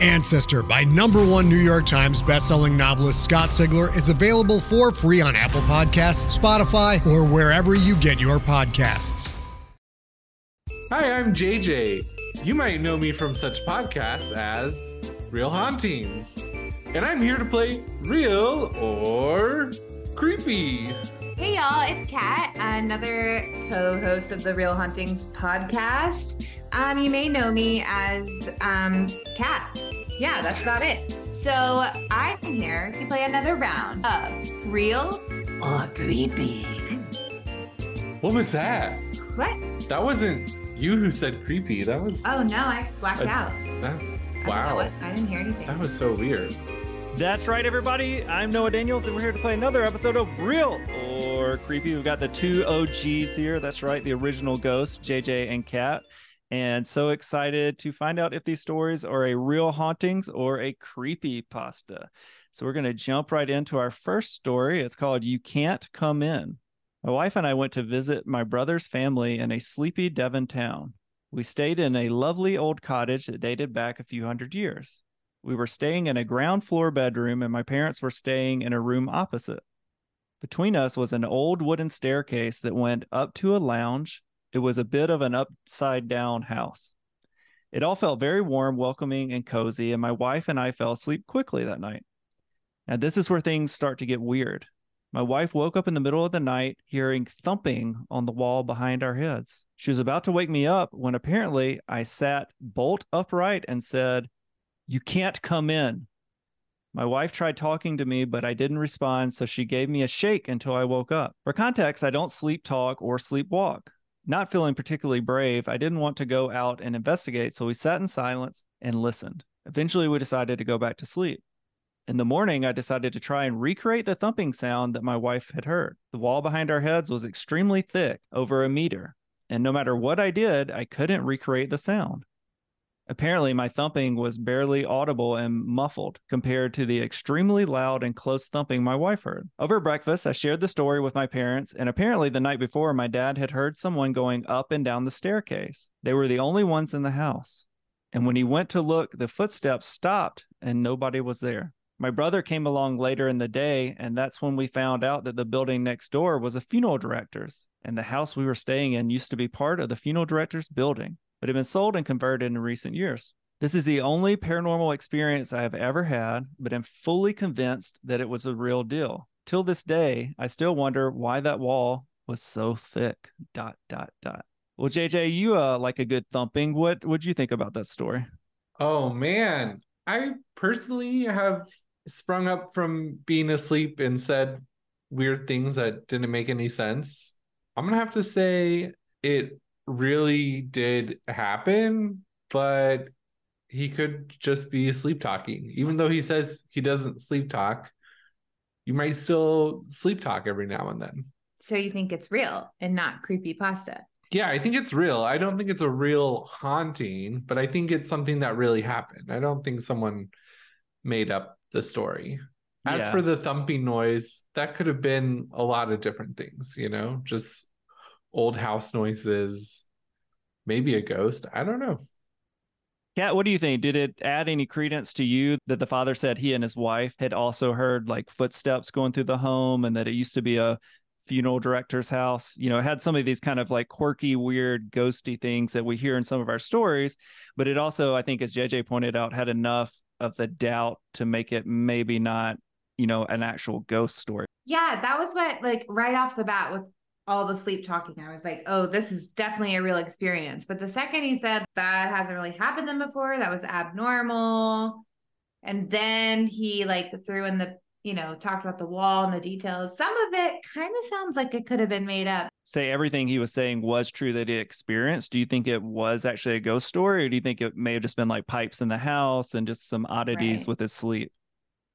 Ancestor by number one New York Times bestselling novelist Scott Sigler is available for free on Apple Podcasts, Spotify, or wherever you get your podcasts. Hi, I'm JJ. You might know me from such podcasts as Real Hauntings. And I'm here to play real or creepy. Hey y'all, it's Kat, another co-host of the Real Hauntings podcast. Um, you may know me as um, Kat. Yeah, that's about it. So I'm here to play another round of Real or Creepy. What was that? What? That wasn't you who said creepy. That was. Oh no, I blacked Uh, out. That, I wow. what- I didn't hear anything. That was so weird. That's right, everybody. I'm Noah Daniels, and we're here to play another episode of Real or Creepy. We've got the two OGs here. That's right, the original ghost, JJ and Kat. And so excited to find out if these stories are a real hauntings or a creepy pasta. So we're going to jump right into our first story. It's called You Can't Come In. My wife and I went to visit my brother's family in a sleepy Devon town. We stayed in a lovely old cottage that dated back a few hundred years. We were staying in a ground floor bedroom, and my parents were staying in a room opposite. Between us was an old wooden staircase that went up to a lounge. It was a bit of an upside down house. It all felt very warm, welcoming, and cozy, and my wife and I fell asleep quickly that night. Now, this is where things start to get weird. My wife woke up in the middle of the night hearing thumping on the wall behind our heads. She was about to wake me up when apparently I sat bolt upright and said, You can't come in. My wife tried talking to me, but I didn't respond, so she gave me a shake until I woke up. For context, I don't sleep talk or sleepwalk. Not feeling particularly brave, I didn't want to go out and investigate, so we sat in silence and listened. Eventually, we decided to go back to sleep. In the morning, I decided to try and recreate the thumping sound that my wife had heard. The wall behind our heads was extremely thick, over a meter, and no matter what I did, I couldn't recreate the sound. Apparently, my thumping was barely audible and muffled compared to the extremely loud and close thumping my wife heard. Over breakfast, I shared the story with my parents, and apparently, the night before, my dad had heard someone going up and down the staircase. They were the only ones in the house. And when he went to look, the footsteps stopped and nobody was there. My brother came along later in the day, and that's when we found out that the building next door was a funeral director's, and the house we were staying in used to be part of the funeral director's building but had been sold and converted in recent years. This is the only paranormal experience I have ever had, but I'm fully convinced that it was a real deal. Till this day, I still wonder why that wall was so thick. Dot dot dot. Well, JJ, you uh like a good thumping. What would you think about that story? Oh man, I personally have sprung up from being asleep and said weird things that didn't make any sense. I'm gonna have to say it really did happen, but he could just be sleep talking. Even though he says he doesn't sleep talk, you might still sleep talk every now and then. So you think it's real and not creepy pasta? Yeah, I think it's real. I don't think it's a real haunting, but I think it's something that really happened. I don't think someone made up the story. As Yeah. for the thumping noise, that could have been a lot of different things, you know, just old house noises, maybe a ghost. I don't know. Yeah, what do you think? Did it add any credence to you that the father said he and his wife had also heard like footsteps going through the home and that it used to be a funeral director's house? You know, it had some of these kind of like quirky, weird, ghosty things that we hear in some of our stories, but it also, I think, as JJ pointed out, had enough of the doubt to make it maybe not, you know, an actual ghost story. Yeah, that was what like right off the bat with all the sleep talking. I was like, oh, this is definitely a real experience. But the second he said that hasn't really happened to them before, that was abnormal. And then he like threw in the, you know, talked about the wall and the details. Some of it kind of sounds like it could have been made up. Say everything he was saying was true that he experienced. Do you think it was actually a ghost story, or do you think it may have just been like pipes in the house and just some oddities Right. with his sleep?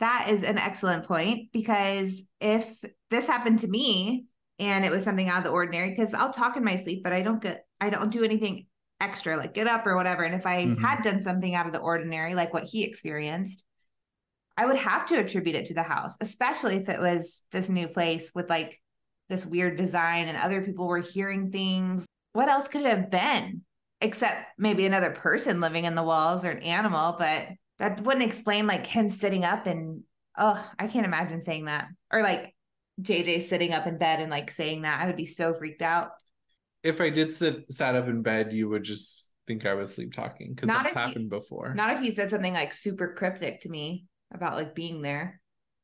That is an excellent point because if this happened to me and it was something out of the ordinary, because I'll talk in my sleep, but I don't get, I don't do anything extra like get up or whatever. And if I Mhm. had done something out of the ordinary, like what he experienced, I would have to attribute it to the house, especially if it was this new place with like this weird design and other people were hearing things. What else could it have been? Except maybe another person living in the walls or an animal, but that wouldn't explain like him sitting up and oh, I can't imagine saying that. Or like JJ sitting up in bed and like saying that. I would be so freaked out. If I did sit sat up in bed, you would just think I was sleep talking because Not that's if you- happened before. Not if you said something like super cryptic to me about like being there.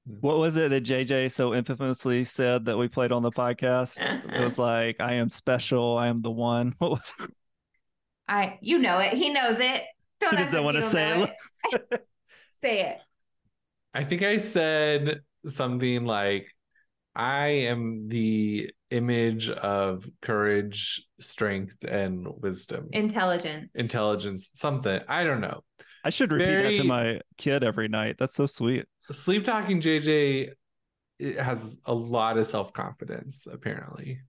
Mm. What was it that JJ so infamously said that we played on the podcast? It was like, I am special. I am the one. What was it? I you know it. He knows it. Don't He just don't wanna say know it. say it. I think I said something like, I am the image of courage, strength, and wisdom, Intelligence. intelligence, something. I don't know. I should repeat that to my kid every night. That's so sweet. Sleep talking JJ has a lot of self confidence, apparently.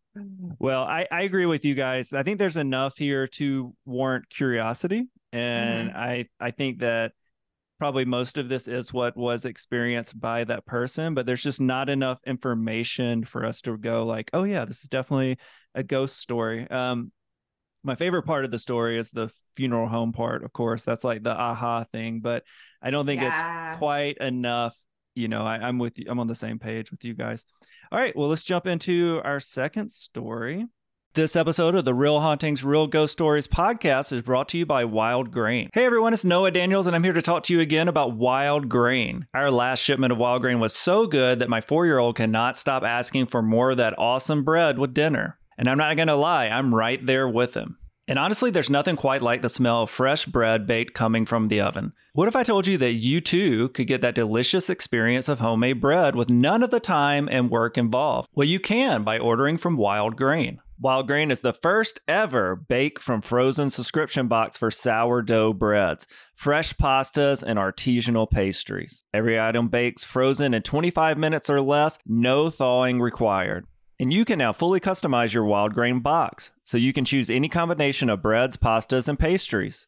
Well, I, I agree with you guys. I think there's enough here to warrant curiosity. And mm-hmm. I, I think that probably most of this is what was experienced by that person, but there's just not enough information for us to go like, oh yeah, this is definitely a ghost story. Um, my favorite part of the story is the funeral home part, of course. That's like the aha thing, but I don't think it's quite enough. You know, I, I'm with you. I'm on the same page with you guys. All right, well, let's jump into our second story. This episode of the Real Hauntings, Real Ghost Stories podcast is brought to you by Wild Grain. Hey everyone, it's Noah Daniels, and I'm here to talk to you again about Wild Grain. Our last shipment of Wild Grain was so good that my four year old cannot stop asking for more of that awesome bread with dinner. And I'm not gonna lie, I'm right there with him. And honestly, there's nothing quite like the smell of fresh bread baked coming from the oven. What if I told you that you too could get that delicious experience of homemade bread with none of the time and work involved? Well, you can by ordering from Wild Grain. Wild Grain is the first ever bake from frozen subscription box for sourdough breads, fresh pastas, and artisanal pastries. Every item bakes frozen in 25 minutes or less, no thawing required. And you can now fully customize your wild grain box, so you can choose any combination of breads, pastas, and pastries.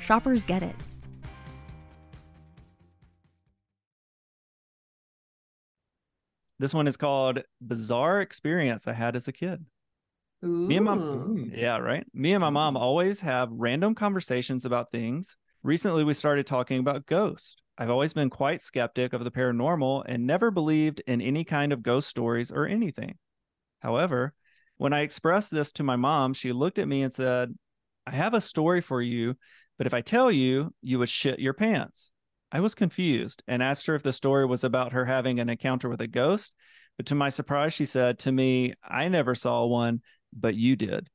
Shoppers get it. This one is called Bizarre Experience I Had as a Kid. Ooh. Me and my yeah, right. Me and my mom always have random conversations about things. Recently, we started talking about ghosts. I've always been quite skeptic of the paranormal and never believed in any kind of ghost stories or anything. However, when I expressed this to my mom, she looked at me and said, I have a story for you, but if I tell you, you would shit your pants. I was confused and asked her if the story was about her having an encounter with a ghost. But to my surprise, she said to me, I never saw one, but you did.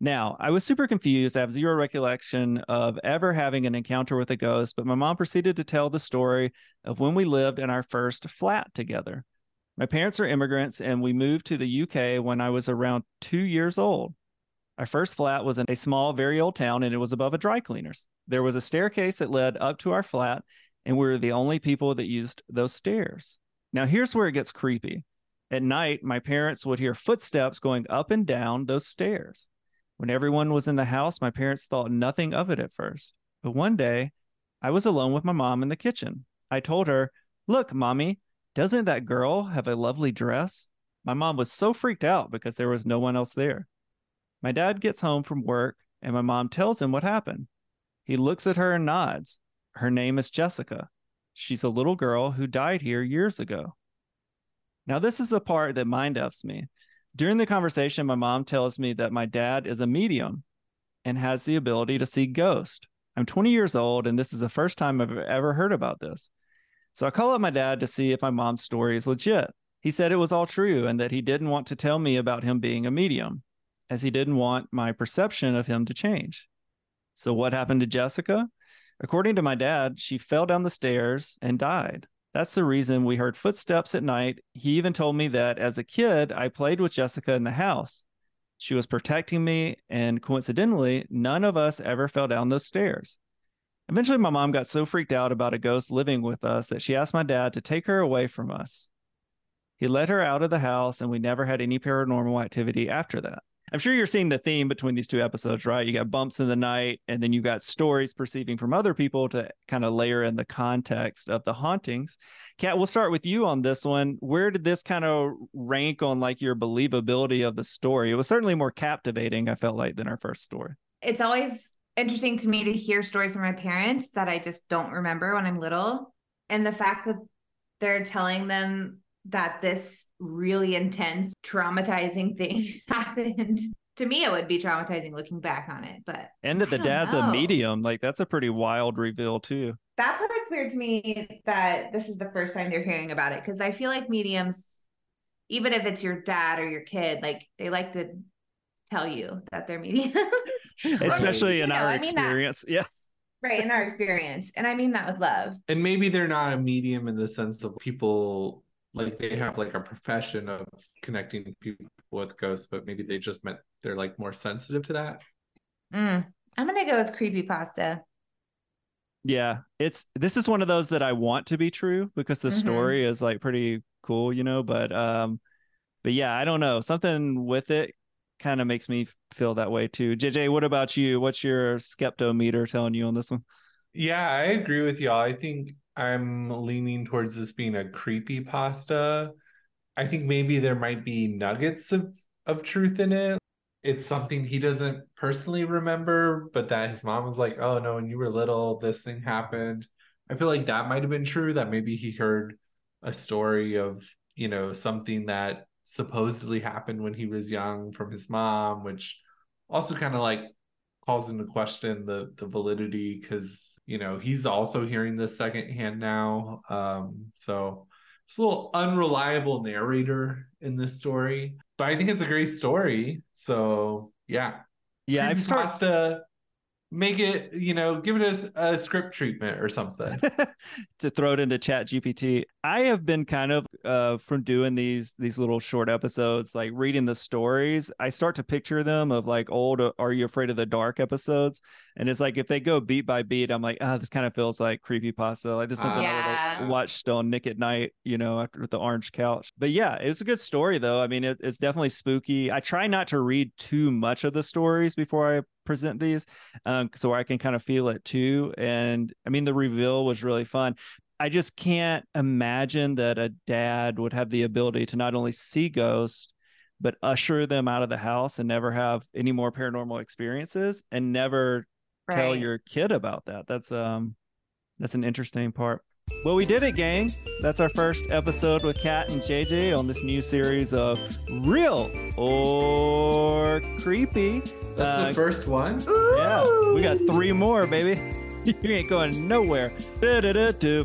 Now, I was super confused. I have zero recollection of ever having an encounter with a ghost, but my mom proceeded to tell the story of when we lived in our first flat together. My parents are immigrants, and we moved to the UK when I was around two years old. Our first flat was in a small, very old town, and it was above a dry cleaner's. There was a staircase that led up to our flat, and we were the only people that used those stairs. Now, here's where it gets creepy. At night, my parents would hear footsteps going up and down those stairs. When everyone was in the house, my parents thought nothing of it at first. But one day, I was alone with my mom in the kitchen. I told her, Look, mommy, doesn't that girl have a lovely dress? My mom was so freaked out because there was no one else there. My dad gets home from work and my mom tells him what happened. He looks at her and nods. Her name is Jessica. She's a little girl who died here years ago. Now, this is the part that mind ups me. During the conversation, my mom tells me that my dad is a medium and has the ability to see ghosts. I'm 20 years old, and this is the first time I've ever heard about this. So I call up my dad to see if my mom's story is legit. He said it was all true and that he didn't want to tell me about him being a medium, as he didn't want my perception of him to change. So, what happened to Jessica? According to my dad, she fell down the stairs and died. That's the reason we heard footsteps at night. He even told me that as a kid, I played with Jessica in the house. She was protecting me, and coincidentally, none of us ever fell down those stairs. Eventually, my mom got so freaked out about a ghost living with us that she asked my dad to take her away from us. He let her out of the house, and we never had any paranormal activity after that. I'm sure you're seeing the theme between these two episodes, right? You got bumps in the night, and then you got stories perceiving from other people to kind of layer in the context of the hauntings. Kat, we'll start with you on this one. Where did this kind of rank on like your believability of the story? It was certainly more captivating, I felt like, than our first story. It's always interesting to me to hear stories from my parents that I just don't remember when I'm little. And the fact that they're telling them that this really intense, traumatizing thing happened. To me, it would be traumatizing looking back on it, but and that the dad's know. a medium, like that's a pretty wild reveal too. That part's weird to me that this is the first time they're hearing about it because I feel like mediums, even if it's your dad or your kid, like they like to tell you that they're mediums, especially in our experience. Yes. Yeah. Right, in our experience. And I mean that with love. And maybe they're not a medium in the sense of people like they have like a profession of connecting people with ghosts, but maybe they just meant they're like more sensitive to that. Mm, I'm gonna go with creepy pasta. Yeah, it's this is one of those that I want to be true because the mm-hmm. story is like pretty cool, you know. But um, but yeah, I don't know. Something with it kind of makes me feel that way too. JJ, what about you? What's your skeptometer telling you on this one? Yeah, I agree with y'all. I think I'm leaning towards this being a creepy pasta. I think maybe there might be nuggets of, of truth in it. It's something he doesn't personally remember, but that his mom was like, oh no, when you were little, this thing happened. I feel like that might have been true, that maybe he heard a story of, you know, something that supposedly happened when he was young from his mom, which also kind of like calls into question the the validity because you know he's also hearing this secondhand now. Um, so it's a little unreliable narrator in this story, but I think it's a great story. So yeah, Yeah, I've started make it, you know, give it a, a script treatment or something. to throw it into chat gpt i have been kind of uh from doing these these little short episodes like reading the stories i start to picture them of like old uh, are you afraid of the dark episodes and it's like if they go beat by beat i'm like ah oh, this kind of feels like creepy pasta like this is something i would Yeah. have watched on Nick at Nite you know after the orange couch but yeah it's a good story though i mean it, it's definitely spooky i try not to read too much of the stories before i present these um, so I can kind of feel it too. And I mean, the reveal was really fun. I just can't imagine that a dad would have the ability to not only see ghosts, but usher them out of the house and never have any more paranormal experiences and never tell your kid about that. That's um that's an interesting part. Well, we did it, gang. That's our first episode with Kat and JJ on this new series of Real or Creepy. That's Uh, the first one. yeah, we got three more, baby. you ain't going nowhere. Du-du-du-du.